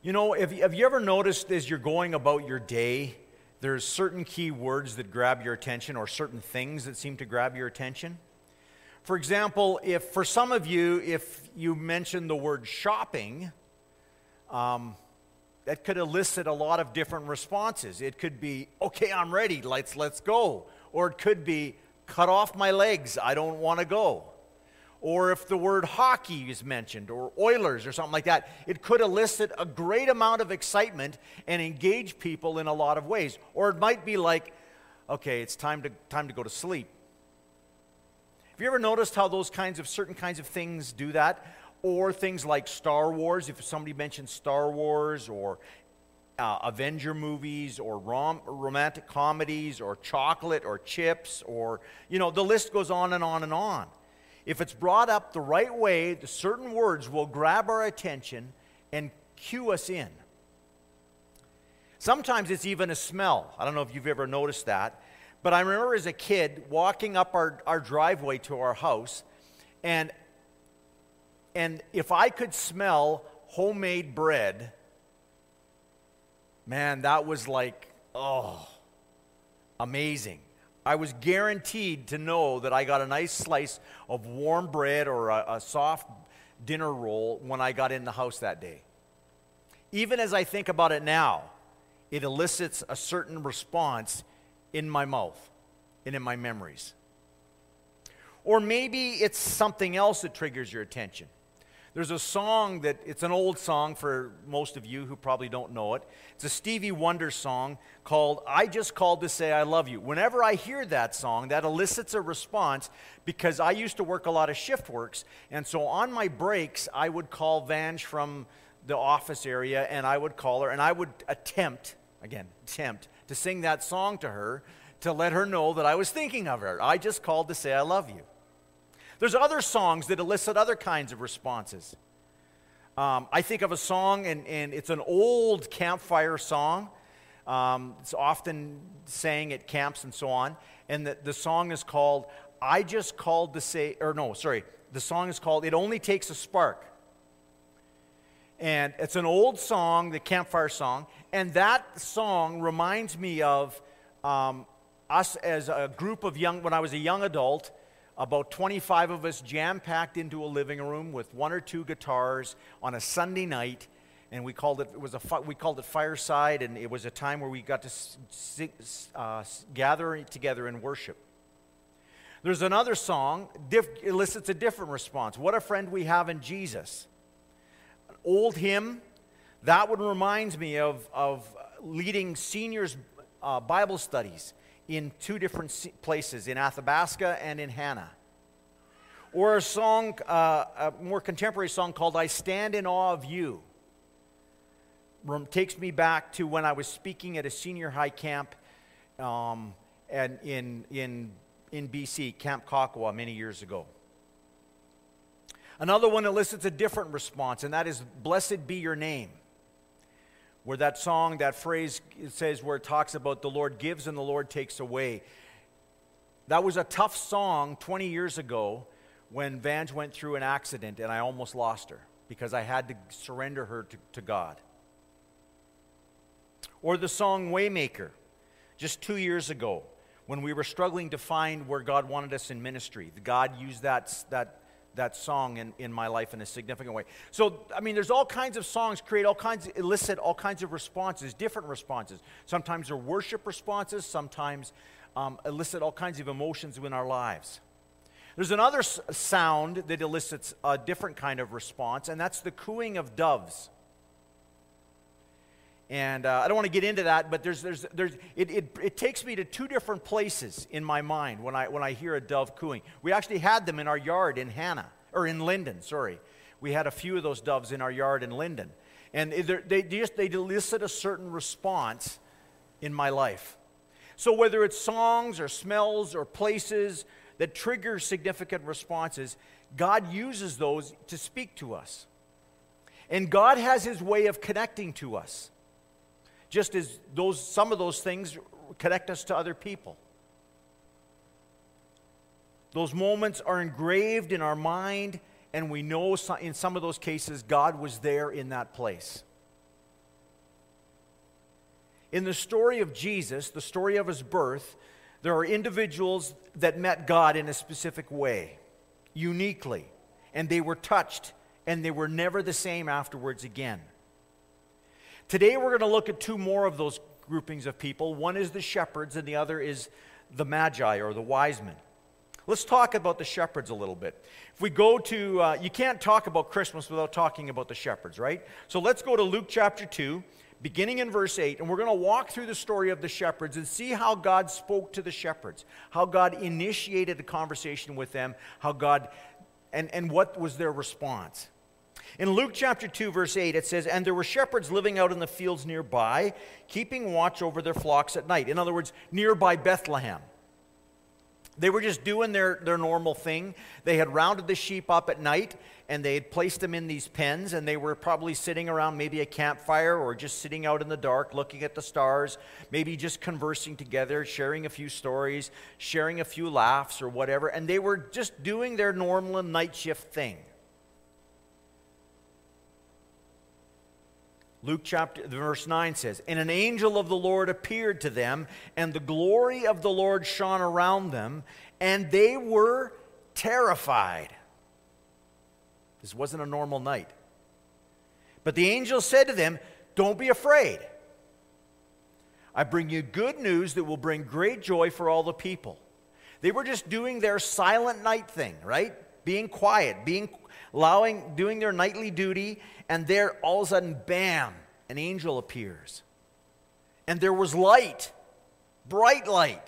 You know, have you, have you ever noticed as you're going about your day, there's certain key words that grab your attention or certain things that seem to grab your attention? For example, if for some of you, if you mention the word shopping, um, that could elicit a lot of different responses. It could be, okay, I'm ready, let's, let's go. Or it could be, cut off my legs, I don't want to go or if the word hockey is mentioned, or Oilers, or something like that, it could elicit a great amount of excitement and engage people in a lot of ways. Or it might be like, okay, it's time to, time to go to sleep. Have you ever noticed how those kinds of certain kinds of things do that? Or things like Star Wars, if somebody mentions Star Wars, or uh, Avenger movies, or rom- romantic comedies, or chocolate, or chips, or, you know, the list goes on and on and on if it's brought up the right way, the certain words will grab our attention and cue us in. Sometimes it's even a smell. I don't know if you've ever noticed that. But I remember as a kid walking up our, our driveway to our house, and, and if I could smell homemade bread, man, that was like, oh, amazing. I was guaranteed to know that I got a nice slice of warm bread or a, a soft dinner roll when I got in the house that day. Even as I think about it now, it elicits a certain response in my mouth and in my memories. Or maybe it's something else that triggers your attention. There's a song that, it's an old song for most of you who probably don't know it. It's a Stevie Wonder song called I Just Called to Say I Love You. Whenever I hear that song, that elicits a response because I used to work a lot of shift works. And so on my breaks, I would call Vange from the office area and I would call her and I would attempt, again, attempt to sing that song to her to let her know that I was thinking of her. I just called to say I love you. There's other songs that elicit other kinds of responses. Um, I think of a song, and, and it's an old campfire song. Um, it's often sang at camps and so on. And the, the song is called, I Just Called to Say, or no, sorry, the song is called It Only Takes a Spark. And it's an old song, the campfire song. And that song reminds me of um, us as a group of young, when I was a young adult, about 25 of us jam packed into a living room with one or two guitars on a Sunday night. And we called it, it was a, we called it fireside, and it was a time where we got to sing, uh, gather together and worship. There's another song, diff, elicits a different response. What a friend we have in Jesus. An old hymn, that one reminds me of, of leading seniors' uh, Bible studies in two different places, in Athabasca and in Hanna. Or a song, uh, a more contemporary song called I Stand in Awe of You. Takes me back to when I was speaking at a senior high camp um, and in, in, in BC, Camp Kakwa, many years ago. Another one elicits a different response, and that is, Blessed be your name where that song, that phrase says, where it talks about the Lord gives and the Lord takes away. That was a tough song 20 years ago when Vange went through an accident and I almost lost her because I had to surrender her to, to God. Or the song Waymaker, just two years ago when we were struggling to find where God wanted us in ministry. God used that, that that song in, in my life in a significant way. So, I mean, there's all kinds of songs create all kinds, elicit all kinds of responses, different responses. Sometimes they're worship responses, sometimes um, elicit all kinds of emotions in our lives. There's another s- sound that elicits a different kind of response, and that's the cooing of doves. And uh, I don't want to get into that, but there's, there's, there's, it, it, it takes me to two different places in my mind when I, when I hear a dove cooing. We actually had them in our yard in Hanna, or in Linden, sorry. We had a few of those doves in our yard in Linden. And they, just, they elicit a certain response in my life. So whether it's songs or smells or places that trigger significant responses, God uses those to speak to us. And God has his way of connecting to us just as those, some of those things connect us to other people. Those moments are engraved in our mind, and we know in some of those cases God was there in that place. In the story of Jesus, the story of his birth, there are individuals that met God in a specific way, uniquely, and they were touched, and they were never the same afterwards again. Today, we're going to look at two more of those groupings of people. One is the shepherds, and the other is the magi or the wise men. Let's talk about the shepherds a little bit. If we go to, uh, you can't talk about Christmas without talking about the shepherds, right? So let's go to Luke chapter 2, beginning in verse 8, and we're going to walk through the story of the shepherds and see how God spoke to the shepherds, how God initiated a conversation with them, how God, and, and what was their response. In Luke chapter 2, verse 8, it says, And there were shepherds living out in the fields nearby, keeping watch over their flocks at night. In other words, nearby Bethlehem. They were just doing their, their normal thing. They had rounded the sheep up at night and they had placed them in these pens and they were probably sitting around maybe a campfire or just sitting out in the dark looking at the stars, maybe just conversing together, sharing a few stories, sharing a few laughs or whatever. And they were just doing their normal night shift thing. Luke chapter verse 9 says, And an angel of the Lord appeared to them, and the glory of the Lord shone around them, and they were terrified. This wasn't a normal night. But the angel said to them, Don't be afraid. I bring you good news that will bring great joy for all the people. They were just doing their silent night thing, right? Being quiet, being allowing doing their nightly duty and there all of a sudden, bam, an angel appears. And there was light, bright light.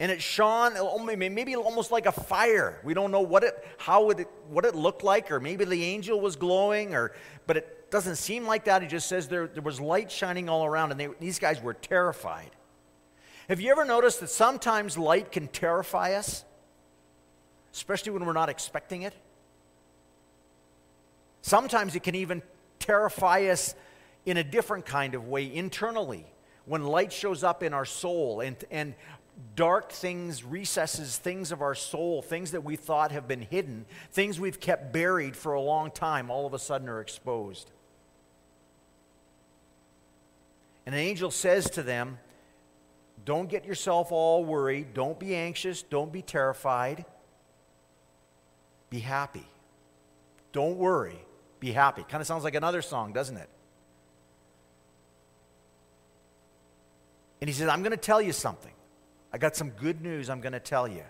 And it shone maybe almost like a fire. We don't know what it, how it, what it looked like, or maybe the angel was glowing, or, but it doesn't seem like that. It just says there, there was light shining all around, and they, these guys were terrified. Have you ever noticed that sometimes light can terrify us? Especially when we're not expecting it? Sometimes it can even terrify us in a different kind of way internally when light shows up in our soul and, and dark things, recesses, things of our soul, things that we thought have been hidden, things we've kept buried for a long time, all of a sudden are exposed. And an angel says to them, Don't get yourself all worried. Don't be anxious. Don't be terrified. Be happy. Don't worry. Be happy. Kind of sounds like another song, doesn't it? And he says, I'm going to tell you something. I got some good news I'm going to tell you.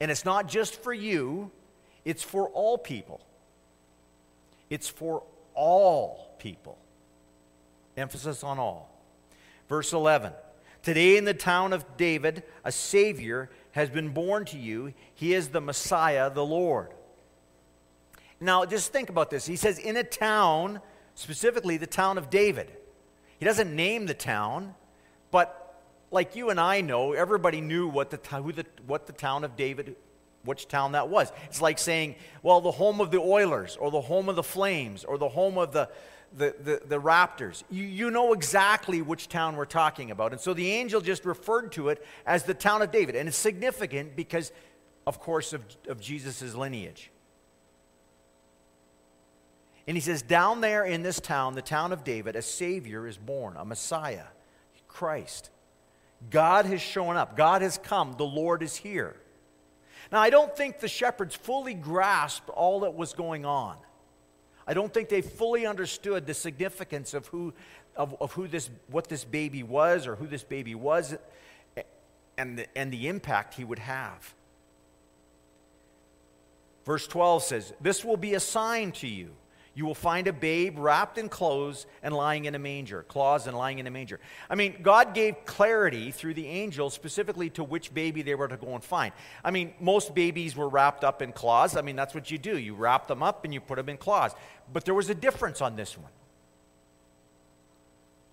And it's not just for you, it's for all people. It's for all people. Emphasis on all. Verse 11 Today in the town of David, a Savior has been born to you. He is the Messiah, the Lord. Now, just think about this. He says, in a town, specifically the town of David. He doesn't name the town, but like you and I know, everybody knew what the, who the, what the town of David, which town that was. It's like saying, well, the home of the Oilers, or the home of the Flames, or the home of the, the, the, the, Raptors. You, you know exactly which town we're talking about. And so the angel just referred to it as the town of David. And it's significant because, of course, of, of Jesus' lineage. And he says, Down there in this town, the town of David, a Savior is born, a Messiah, Christ. God has shown up. God has come. The Lord is here. Now, I don't think the shepherds fully grasped all that was going on. I don't think they fully understood the significance of who, of, of who this, what this baby was or who this baby was and the, and the impact he would have. Verse 12 says, This will be a sign to you you will find a babe wrapped in clothes and lying in a manger, claws and lying in a manger. I mean, God gave clarity through the angel specifically to which baby they were to go and find. I mean, most babies were wrapped up in claws. I mean, that's what you do. You wrap them up and you put them in claws. But there was a difference on this one.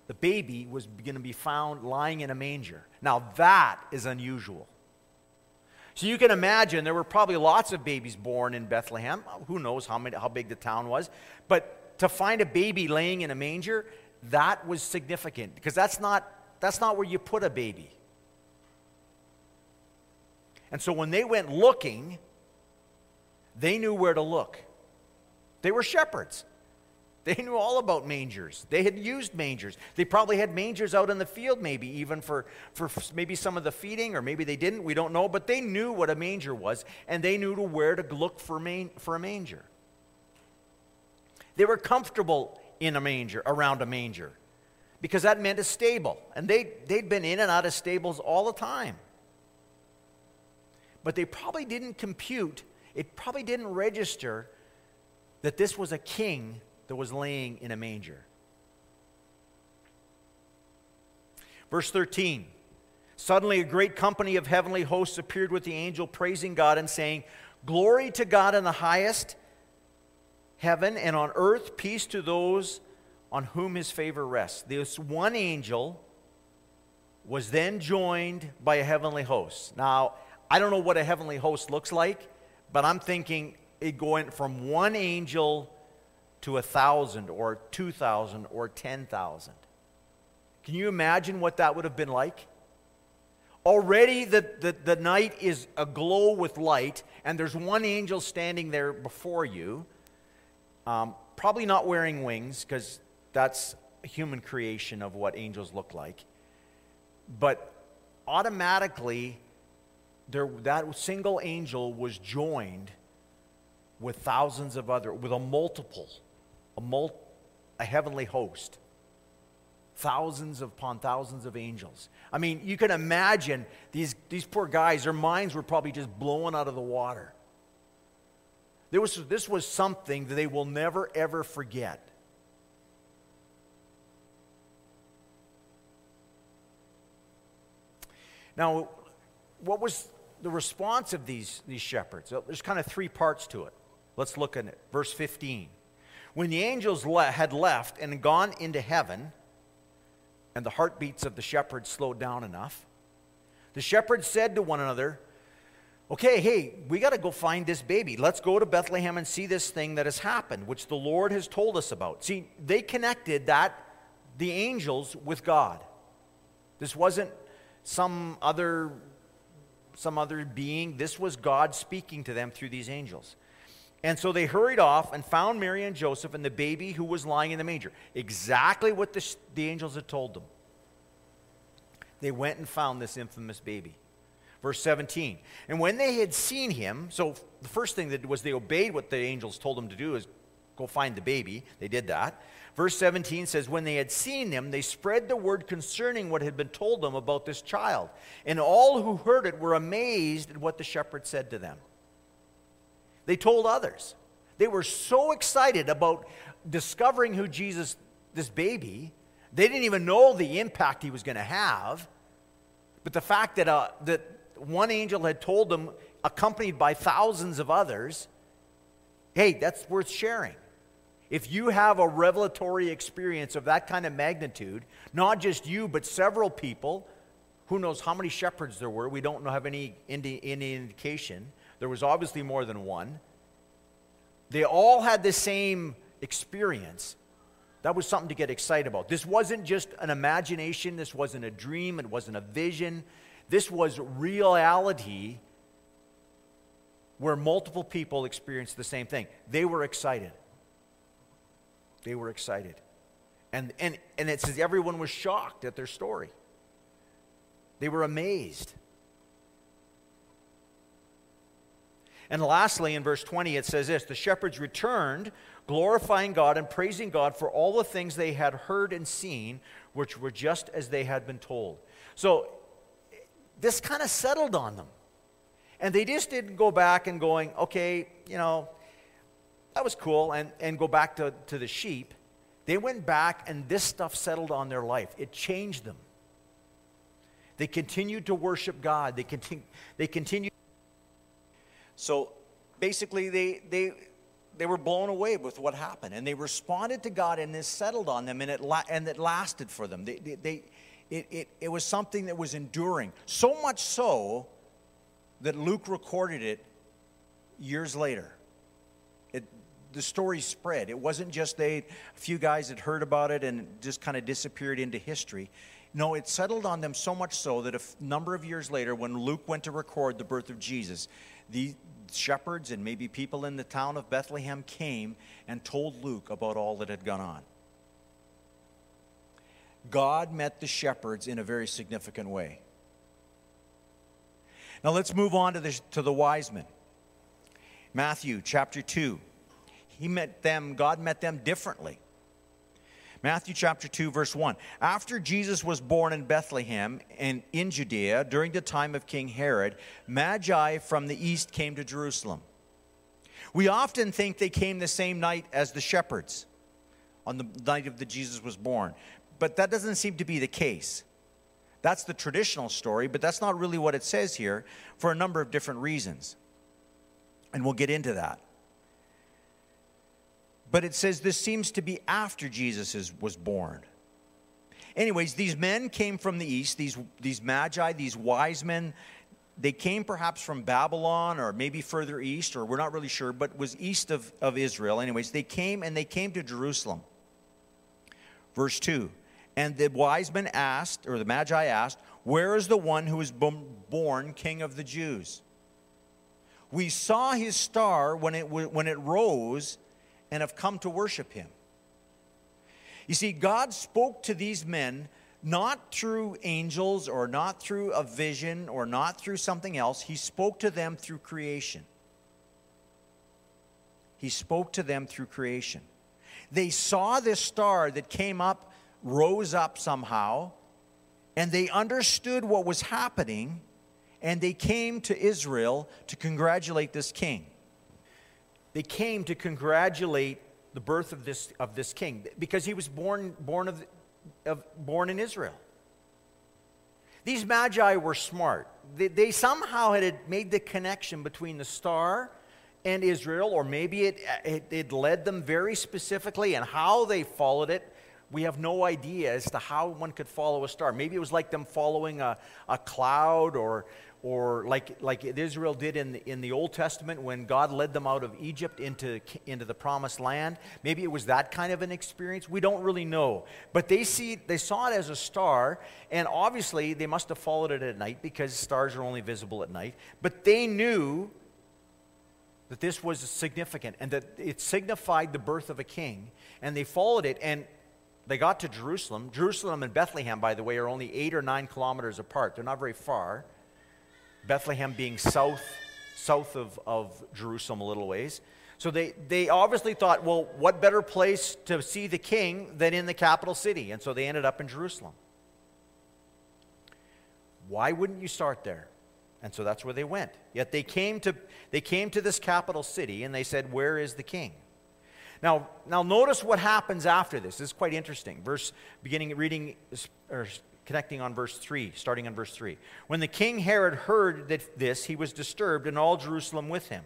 The baby was going to be found lying in a manger. Now, that is unusual. So you can imagine there were probably lots of babies born in Bethlehem. Who knows how, many, how big the town was. But to find a baby laying in a manger, that was significant because that's not, that's not where you put a baby. And so when they went looking, they knew where to look. They were shepherds. They knew all about mangers. They had used mangers. They probably had mangers out in the field, maybe even for, for maybe some of the feeding, or maybe they didn't. We don't know. But they knew what a manger was, and they knew to where to look for, man, for a manger. They were comfortable in a manger, around a manger, because that meant a stable. And they, they'd been in and out of stables all the time. But they probably didn't compute, it probably didn't register that this was a king that was laying in a manger. Verse 13 Suddenly, a great company of heavenly hosts appeared with the angel, praising God and saying, Glory to God in the highest heaven, and on earth, peace to those on whom his favor rests. This one angel was then joined by a heavenly host. Now, I don't know what a heavenly host looks like, but I'm thinking it going from one angel to a thousand or two thousand or ten thousand. Can you imagine what that would have been like? Already the, the, the night is aglow with light, and there's one angel standing there before you, um, probably not wearing wings, because that's a human creation of what angels look like. But automatically, there, that single angel was joined with thousands of other, with a multiple a, a heavenly host, thousands upon thousands of angels. I mean, you can imagine these, these poor guys, their minds were probably just blowing out of the water. There was, this was something that they will never, ever forget. Now, what was the response of these, these shepherds? There's kind of three parts to it. Let's look at it. Verse 15. When the angels le- had left and gone into heaven, and the heartbeats of the shepherds slowed down enough, the shepherds said to one another, Okay, hey, we got to go find this baby. Let's go to Bethlehem and see this thing that has happened, which the Lord has told us about. See, they connected that, the angels, with God. This wasn't some other some other being. This was God speaking to them through these angels. And so they hurried off and found Mary and Joseph and the baby who was lying in the manger. Exactly what the, the angels had told them. They went and found this infamous baby. Verse 17. And when they had seen him, so the first thing that was they obeyed what the angels told them to do is go find the baby. They did that. Verse 17 says, When they had seen him, they spread the word concerning what had been told them about this child. And all who heard it were amazed at what the shepherd said to them. They told others. They were so excited about discovering who Jesus, this baby, they didn't even know the impact he was going to have. But the fact that, uh, that one angel had told them, accompanied by thousands of others, hey, that's worth sharing. If you have a revelatory experience of that kind of magnitude, not just you, but several people, who knows how many shepherds there were, we don't have any, any indication. There was obviously more than one. They all had the same experience. That was something to get excited about. This wasn't just an imagination, this wasn't a dream, it wasn't a vision. This was reality where multiple people experienced the same thing. They were excited. They were excited. And, and, and it says everyone was shocked at their story. They were amazed. And lastly, in verse 20, it says this The shepherds returned, glorifying God and praising God for all the things they had heard and seen, which were just as they had been told. So this kind of settled on them. And they just didn't go back and going, okay, you know, that was cool, and, and go back to, to the sheep. They went back, and this stuff settled on their life. It changed them. They continued to worship God. They, continu- they continued so basically, they, they, they were blown away with what happened, and they responded to God, and this settled on them, and it, la- and it lasted for them. They, they, they, it, it, it was something that was enduring. So much so that Luke recorded it years later. It, the story spread. It wasn't just they, a few guys had heard about it and just kind of disappeared into history. No, it settled on them so much so that a f- number of years later, when Luke went to record the birth of Jesus, the, shepherds and maybe people in the town of Bethlehem came and told Luke about all that had gone on. God met the shepherds in a very significant way. Now let's move on to the, to the wise men. Matthew chapter 2. He met them, God met them differently. Matthew chapter 2, verse 1. After Jesus was born in Bethlehem and in Judea during the time of King Herod, Magi from the east came to Jerusalem. We often think they came the same night as the shepherds on the night of the Jesus was born, but that doesn't seem to be the case. That's the traditional story, but that's not really what it says here for a number of different reasons. And we'll get into that. But it says this seems to be after Jesus is, was born. Anyways, these men came from the east, these, these magi, these wise men. They came perhaps from Babylon or maybe further east, or we're not really sure, but was east of, of Israel. Anyways, they came and they came to Jerusalem. Verse 2 And the wise men asked, or the magi asked, Where is the one who was born king of the Jews? We saw his star when it, when it rose and have come to worship him. You see, God spoke to these men not through angels or not through a vision or not through something else. He spoke to them through creation. He spoke to them through creation. They saw this star that came up, rose up somehow, and they understood what was happening, and they came to Israel to congratulate this king they came to congratulate the birth of this, of this king because he was born, born, of, of, born in Israel. These magi were smart. They, they somehow had made the connection between the star and Israel, or maybe it, it, it led them very specifically, and how they followed it we have no idea as to how one could follow a star. Maybe it was like them following a, a cloud or, or like, like Israel did in the, in the Old Testament when God led them out of Egypt into, into the promised land. Maybe it was that kind of an experience. We don't really know. But they, see, they saw it as a star, and obviously they must have followed it at night because stars are only visible at night. But they knew that this was significant and that it signified the birth of a king, and they followed it. And they got to Jerusalem. Jerusalem and Bethlehem, by the way, are only eight or nine kilometers apart. They're not very far. Bethlehem being south, south of, of Jerusalem a little ways. So they, they obviously thought, well, what better place to see the king than in the capital city? And so they ended up in Jerusalem. Why wouldn't you start there? And so that's where they went. Yet they came to, they came to this capital city and they said, Where is the king? Now, now notice what happens after this. This is quite interesting. Verse beginning reading or connecting on verse 3, starting on verse 3. When the king Herod heard that this, he was disturbed, and all Jerusalem with him.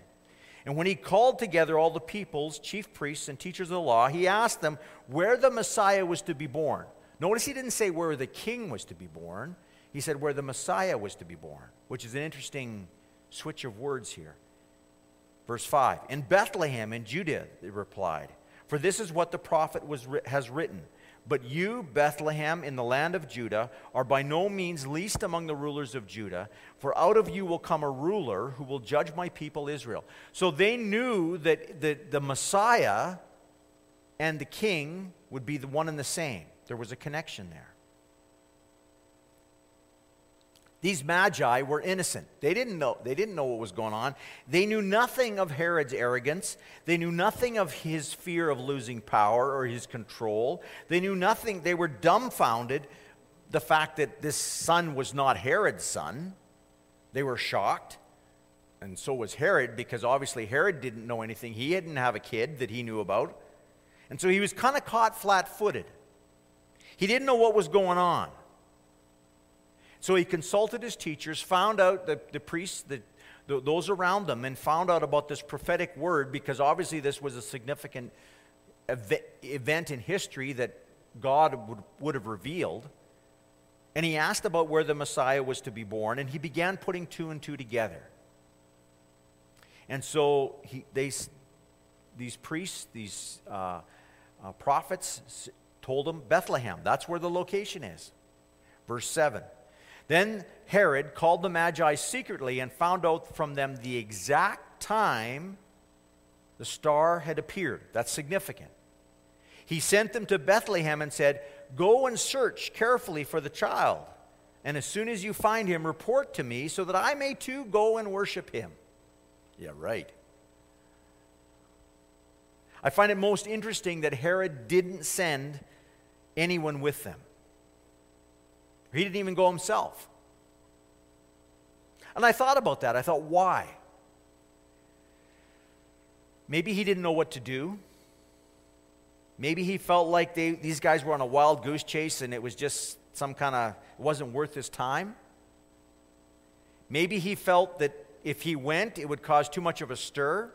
And when he called together all the peoples, chief priests, and teachers of the law, he asked them where the Messiah was to be born. Notice he didn't say where the king was to be born, he said where the Messiah was to be born, which is an interesting switch of words here. Verse 5 In Bethlehem in Judah, they replied, For this is what the prophet was, has written. But you, Bethlehem, in the land of Judah, are by no means least among the rulers of Judah, for out of you will come a ruler who will judge my people Israel. So they knew that the, the Messiah and the king would be the one and the same. There was a connection there. These magi were innocent. They didn't know, they didn't know what was going on. They knew nothing of Herod's arrogance. They knew nothing of his fear of losing power or his control. They knew nothing. They were dumbfounded the fact that this son was not Herod's son. They were shocked. And so was Herod, because obviously Herod didn't know anything. He didn't have a kid that he knew about. And so he was kind of caught flat footed. He didn't know what was going on. So he consulted his teachers, found out the, the priests, the, the, those around them, and found out about this prophetic word because obviously this was a significant ev- event in history that God would, would have revealed. And he asked about where the Messiah was to be born, and he began putting two and two together. And so he, they, these priests, these uh, uh, prophets, told him Bethlehem. That's where the location is. Verse 7. Then Herod called the Magi secretly and found out from them the exact time, the star had appeared. That's significant. He sent them to Bethlehem and said, Go and search carefully for the child. And as soon as you find him, report to me so that I may too go and worship him. Yeah, right. I find it most interesting that Herod didn't send anyone with them. He didn't even go himself. And I thought about that. I thought, why? Maybe he didn't know what to do. Maybe he felt like they, these guys were on a wild goose chase and it was just some kind of, it wasn't worth his time. Maybe he felt that if he went, it would cause too much of a stir.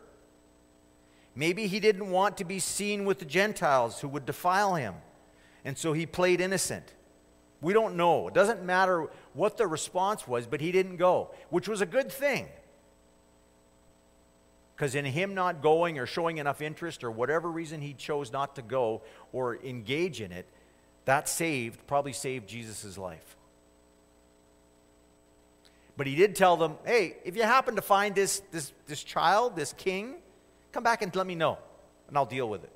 Maybe he didn't want to be seen with the Gentiles who would defile him. And so he played innocent. We don't know. It doesn't matter what the response was, but he didn't go, which was a good thing. Because in him not going or showing enough interest or whatever reason he chose not to go or engage in it, that saved, probably saved Jesus' life. But he did tell them, hey, if you happen to find this, this, this child, this king, come back and let me know, and I'll deal with it.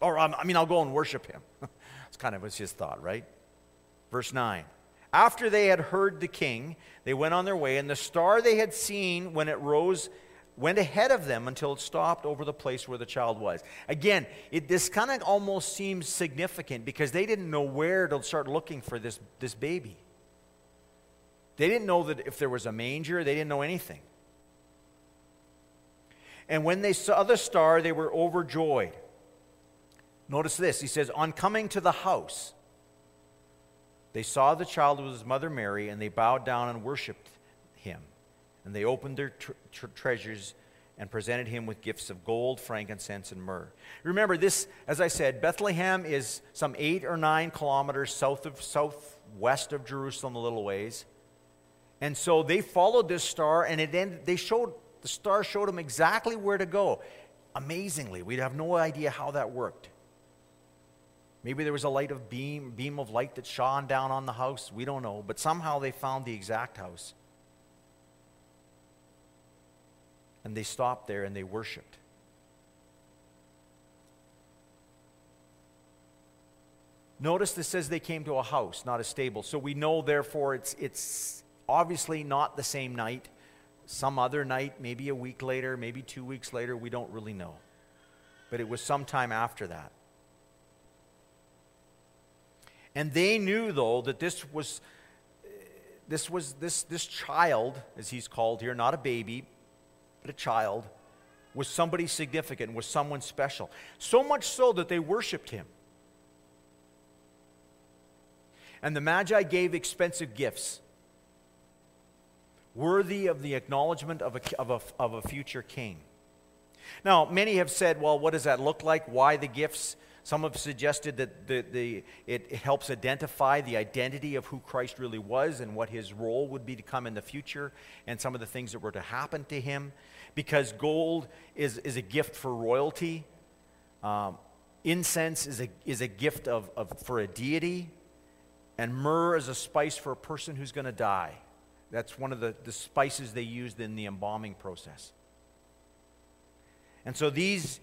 Or, um, I mean, I'll go and worship him. That's kind of was his thought, right? Verse 9. After they had heard the king, they went on their way, and the star they had seen when it rose went ahead of them until it stopped over the place where the child was. Again, it, this kind of almost seems significant because they didn't know where to start looking for this, this baby. They didn't know that if there was a manger, they didn't know anything. And when they saw the star, they were overjoyed. Notice this. He says, On coming to the house, they saw the child with his mother Mary, and they bowed down and worshiped him. And they opened their tr- tr- treasures and presented him with gifts of gold, frankincense, and myrrh. Remember, this, as I said, Bethlehem is some eight or nine kilometers south of southwest of Jerusalem, a little ways. And so they followed this star, and it ended, they showed the star showed them exactly where to go. Amazingly, we have no idea how that worked. Maybe there was a light of beam, beam of light that shone down on the house. We don't know. But somehow they found the exact house. And they stopped there and they worshiped. Notice this says they came to a house, not a stable. So we know, therefore, it's, it's obviously not the same night. Some other night, maybe a week later, maybe two weeks later, we don't really know. But it was sometime after that. And they knew, though, that this was this was this this child, as he's called here, not a baby, but a child, was somebody significant, was someone special. So much so that they worshiped him. And the Magi gave expensive gifts, worthy of the acknowledgement of a, of a, of a future king. Now, many have said, well, what does that look like? Why the gifts? Some have suggested that the, the, it helps identify the identity of who Christ really was and what his role would be to come in the future and some of the things that were to happen to him. Because gold is, is a gift for royalty, um, incense is a, is a gift of, of, for a deity, and myrrh is a spice for a person who's going to die. That's one of the, the spices they used in the embalming process. And so these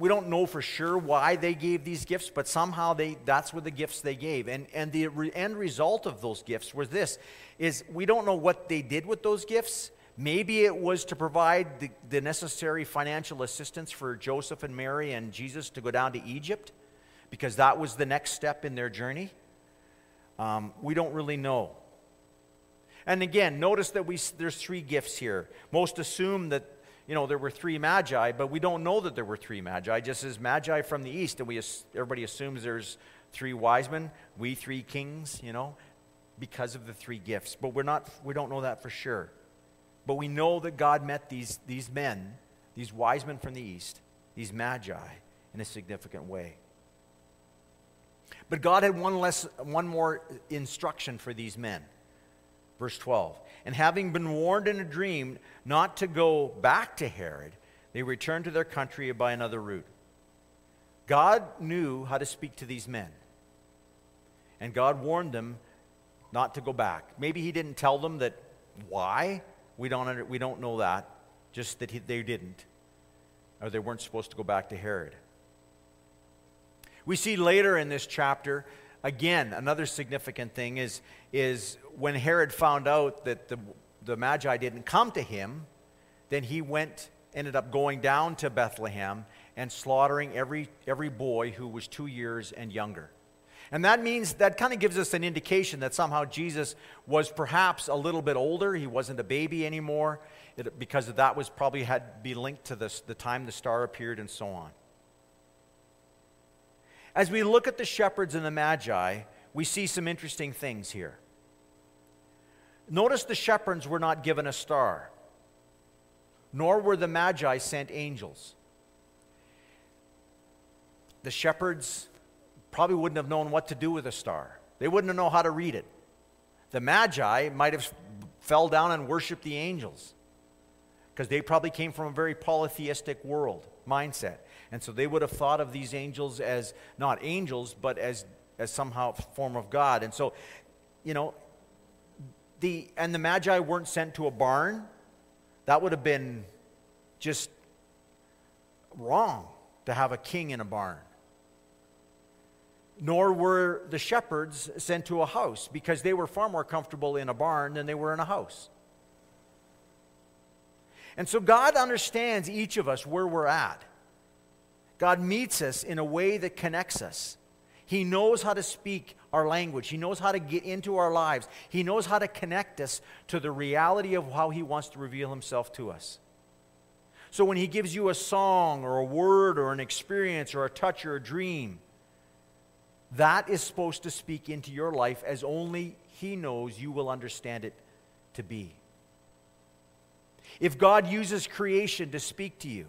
we don't know for sure why they gave these gifts, but somehow they, that's what the gifts they gave. And, and the re- end result of those gifts was this, is we don't know what they did with those gifts. Maybe it was to provide the, the necessary financial assistance for Joseph and Mary and Jesus to go down to Egypt, because that was the next step in their journey. Um, we don't really know. And again, notice that we, there's three gifts here. Most assume that you know, there were three magi, but we don't know that there were three magi. Just as magi from the east, and we everybody assumes there's three wise men, we three kings, you know, because of the three gifts. But we're not, we don't know that for sure. But we know that God met these, these men, these wise men from the east, these magi, in a significant way. But God had one, less, one more instruction for these men. Verse 12. And having been warned in a dream not to go back to Herod, they returned to their country by another route. God knew how to speak to these men. And God warned them not to go back. Maybe He didn't tell them that why. We don't, we don't know that. just that he, they didn't, or they weren't supposed to go back to Herod. We see later in this chapter, again, another significant thing is, is when Herod found out that the, the Magi didn't come to him, then he went, ended up going down to Bethlehem and slaughtering every, every boy who was two years and younger. And that means, that kind of gives us an indication that somehow Jesus was perhaps a little bit older. He wasn't a baby anymore, it, because that was probably had to be linked to this, the time the star appeared and so on. As we look at the shepherds and the magi, we see some interesting things here. Notice the shepherds were not given a star, nor were the magi sent angels. The shepherds probably wouldn't have known what to do with a star. They wouldn't know how to read it. The Magi might have fell down and worshiped the angels because they probably came from a very polytheistic world mindset. And so they would have thought of these angels as not angels, but as, as somehow form of God. And so, you know, the, and the Magi weren't sent to a barn. That would have been just wrong to have a king in a barn nor were the shepherds sent to a house because they were far more comfortable in a barn than they were in a house. And so God understands each of us where we're at. God meets us in a way that connects us. He knows how to speak our language. He knows how to get into our lives. He knows how to connect us to the reality of how He wants to reveal Himself to us. So when He gives you a song or a word or an experience or a touch or a dream, that is supposed to speak into your life as only He knows you will understand it to be. If God uses creation to speak to you,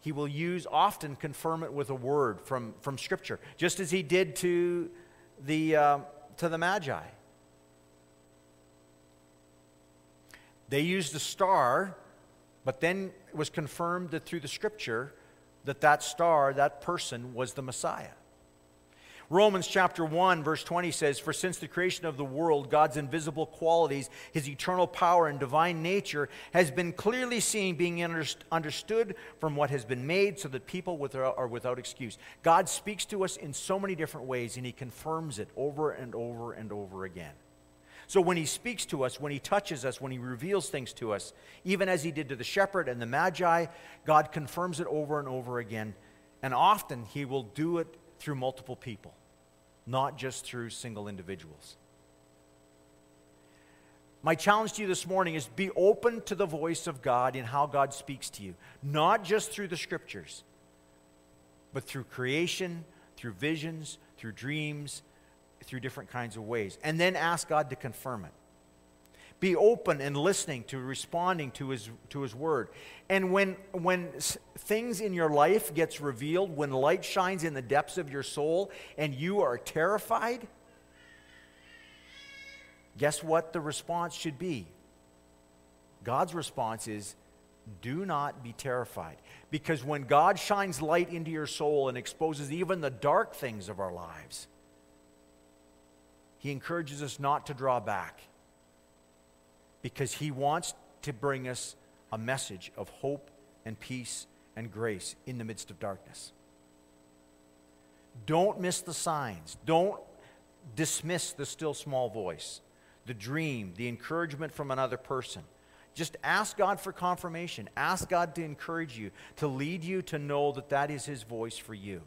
He will use, often confirm it with a word from, from Scripture, just as He did to the, uh, to the Magi. They used a star, but then it was confirmed that through the Scripture that that star, that person, was the Messiah. Romans chapter 1, verse 20 says, For since the creation of the world, God's invisible qualities, his eternal power and divine nature, has been clearly seen, being understood from what has been made, so that people are without excuse. God speaks to us in so many different ways, and he confirms it over and over and over again. So when he speaks to us, when he touches us, when he reveals things to us, even as he did to the shepherd and the magi, God confirms it over and over again. And often he will do it through multiple people, not just through single individuals. My challenge to you this morning is be open to the voice of God in how God speaks to you, not just through the scriptures, but through creation, through visions, through dreams, through different kinds of ways. And then ask God to confirm it. Be open and listening to responding to his, to his word. And when, when things in your life gets revealed, when light shines in the depths of your soul and you are terrified, guess what the response should be? God's response is, do not be terrified. Because when God shines light into your soul and exposes even the dark things of our lives, he encourages us not to draw back because he wants to bring us a message of hope and peace and grace in the midst of darkness. Don't miss the signs. Don't dismiss the still small voice, the dream, the encouragement from another person. Just ask God for confirmation. Ask God to encourage you, to lead you to know that that is His voice for you.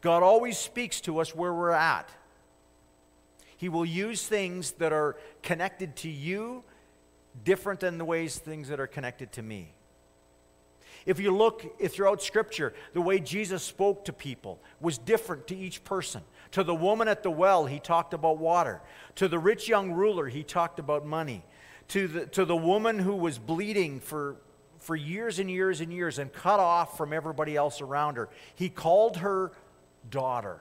God always speaks to us where we're at. He will use things that are connected to you different than the ways things that are connected to me. If you look throughout Scripture, the way Jesus spoke to people was different to each person. To the woman at the well, he talked about water. To the rich young ruler, he talked about money. To the, to the woman who was bleeding for, for years and years and years and cut off from everybody else around her, he called her daughter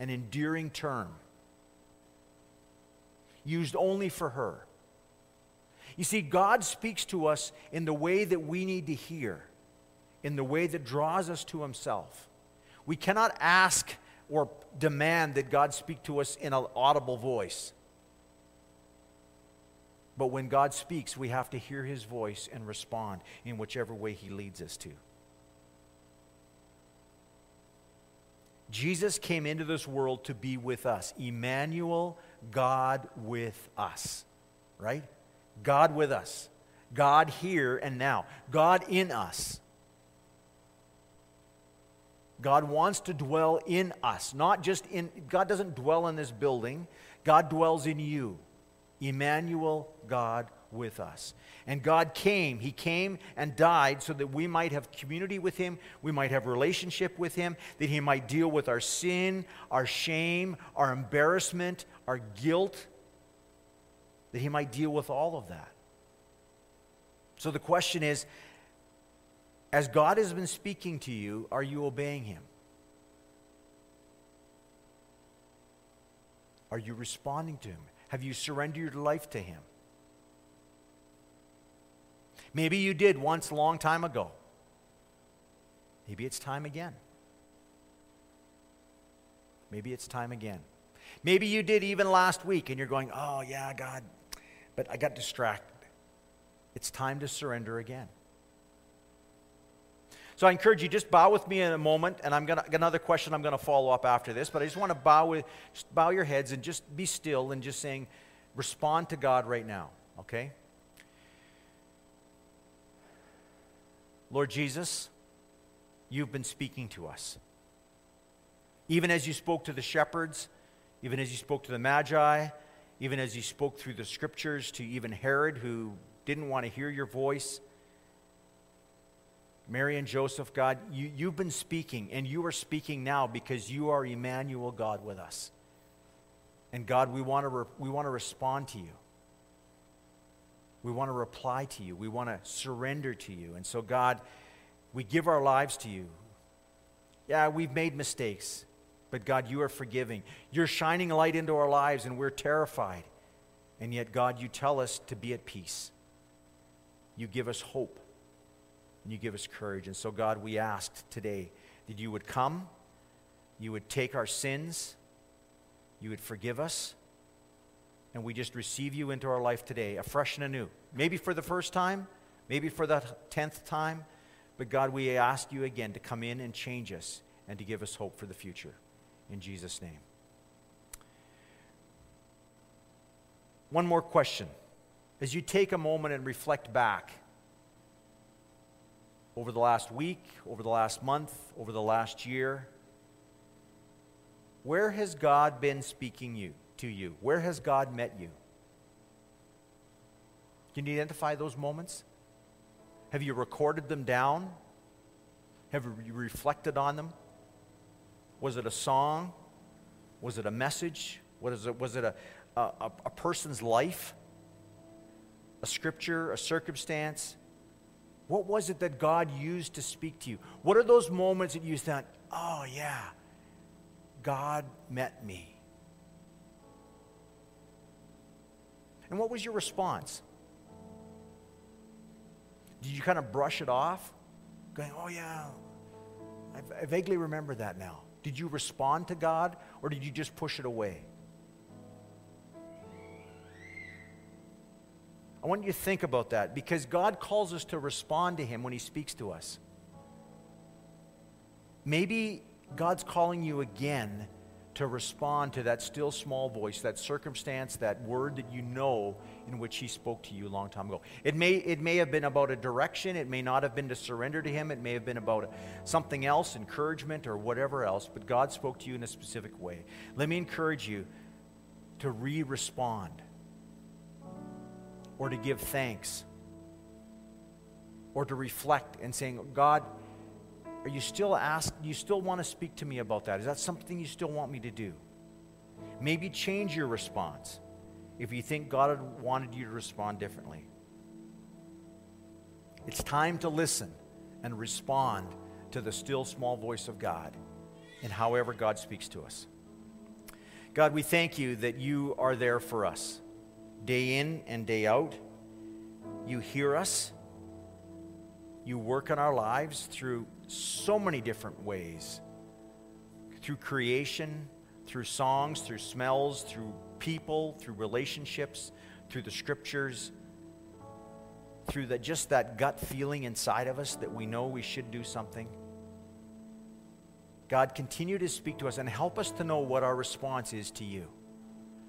an endearing term used only for her. You see, God speaks to us in the way that we need to hear, in the way that draws us to Himself. We cannot ask or demand that God speak to us in an audible voice. But when God speaks, we have to hear his voice and respond in whichever way he leads us to. Jesus came into this world to be with us. Emmanuel, God with us. Right? God with us. God here and now. God in us. God wants to dwell in us, not just in, God doesn't dwell in this building, God dwells in you. Emmanuel, God with us. And God came. He came and died so that we might have community with Him, we might have relationship with Him, that He might deal with our sin, our shame, our embarrassment, our guilt, that He might deal with all of that. So the question is as God has been speaking to you, are you obeying Him? Are you responding to Him? Have you surrendered your life to Him? Maybe you did once a long time ago. Maybe it's time again. Maybe it's time again. Maybe you did even last week and you're going, oh, yeah, God, but I got distracted. It's time to surrender again. So I encourage you, just bow with me in a moment, and I'm to another question I'm going to follow up after this, but I just want to bow with, bow your heads and just be still and just saying, respond to God right now, okay? Lord Jesus, you've been speaking to us. Even as you spoke to the shepherds, even as you spoke to the Magi, even as you spoke through the scriptures to even Herod, who didn't want to hear your voice. Mary and Joseph, God, you, you've been speaking, and you are speaking now because you are Emmanuel, God, with us. And God, we want to, re- we want to respond to you. We want to reply to you. We want to surrender to you. And so, God, we give our lives to you. Yeah, we've made mistakes, but God, you are forgiving. You're shining light into our lives, and we're terrified. And yet, God, you tell us to be at peace. You give us hope and you give us courage. And so, God, we asked today that you would come, you would take our sins, you would forgive us, and we just receive you into our life today, afresh and anew. Maybe for the first time, maybe for the tenth time, but God, we ask you again to come in and change us and to give us hope for the future. In Jesus' name. One more question. As you take a moment and reflect back, over the last week, over the last month, over the last year? Where has God been speaking you to you? Where has God met you? Can you identify those moments? Have you recorded them down? Have you reflected on them? Was it a song? Was it a message? What is it? Was it a, a, a person's life? A scripture? A circumstance? What was it that God used to speak to you? What are those moments that you thought, oh, yeah, God met me? And what was your response? Did you kind of brush it off? Going, oh, yeah, I, vaguely remember that now. Did you respond to God or did you just push it away? I want you to think about that because God calls us to respond to Him when He speaks to us. Maybe God's calling you again to respond to that still small voice, that circumstance, that word that you know in which He spoke to you a long time ago. It may, it may have been about a direction, it may not have been to surrender to Him, it may have been about something else, encouragement, or whatever else, but God spoke to you in a specific way. Let me encourage you to re respond or to give thanks or to reflect and saying, God, are you still ask, you still want to speak to me about that? Is that something you still want me to do? Maybe change your response if you think God had wanted you to respond differently. It's time to listen and respond to the still small voice of God and however God speaks to us. God, we thank you that you are there for us day in and day out. You hear us. You work in our lives through so many different ways through creation, through songs, through smells, through people, through relationships, through the scriptures, through that just that gut feeling inside of us that we know we should do something. God, continue to speak to us and help us to know what our response is to you.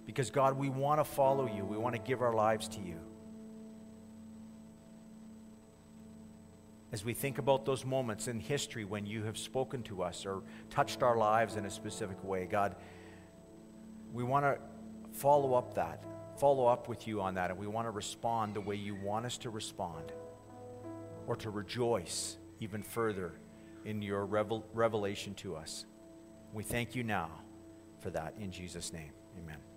Because, God, we want to follow you. We want to give our lives to you. As we think about those moments in history when you have spoken to us or touched our lives in a specific way, God, we want to follow up that, follow up with you on that, and we want to respond the way you want us to respond or to rejoice even further in your revel- revelation to us. We thank you now for that in Jesus' name. Amen.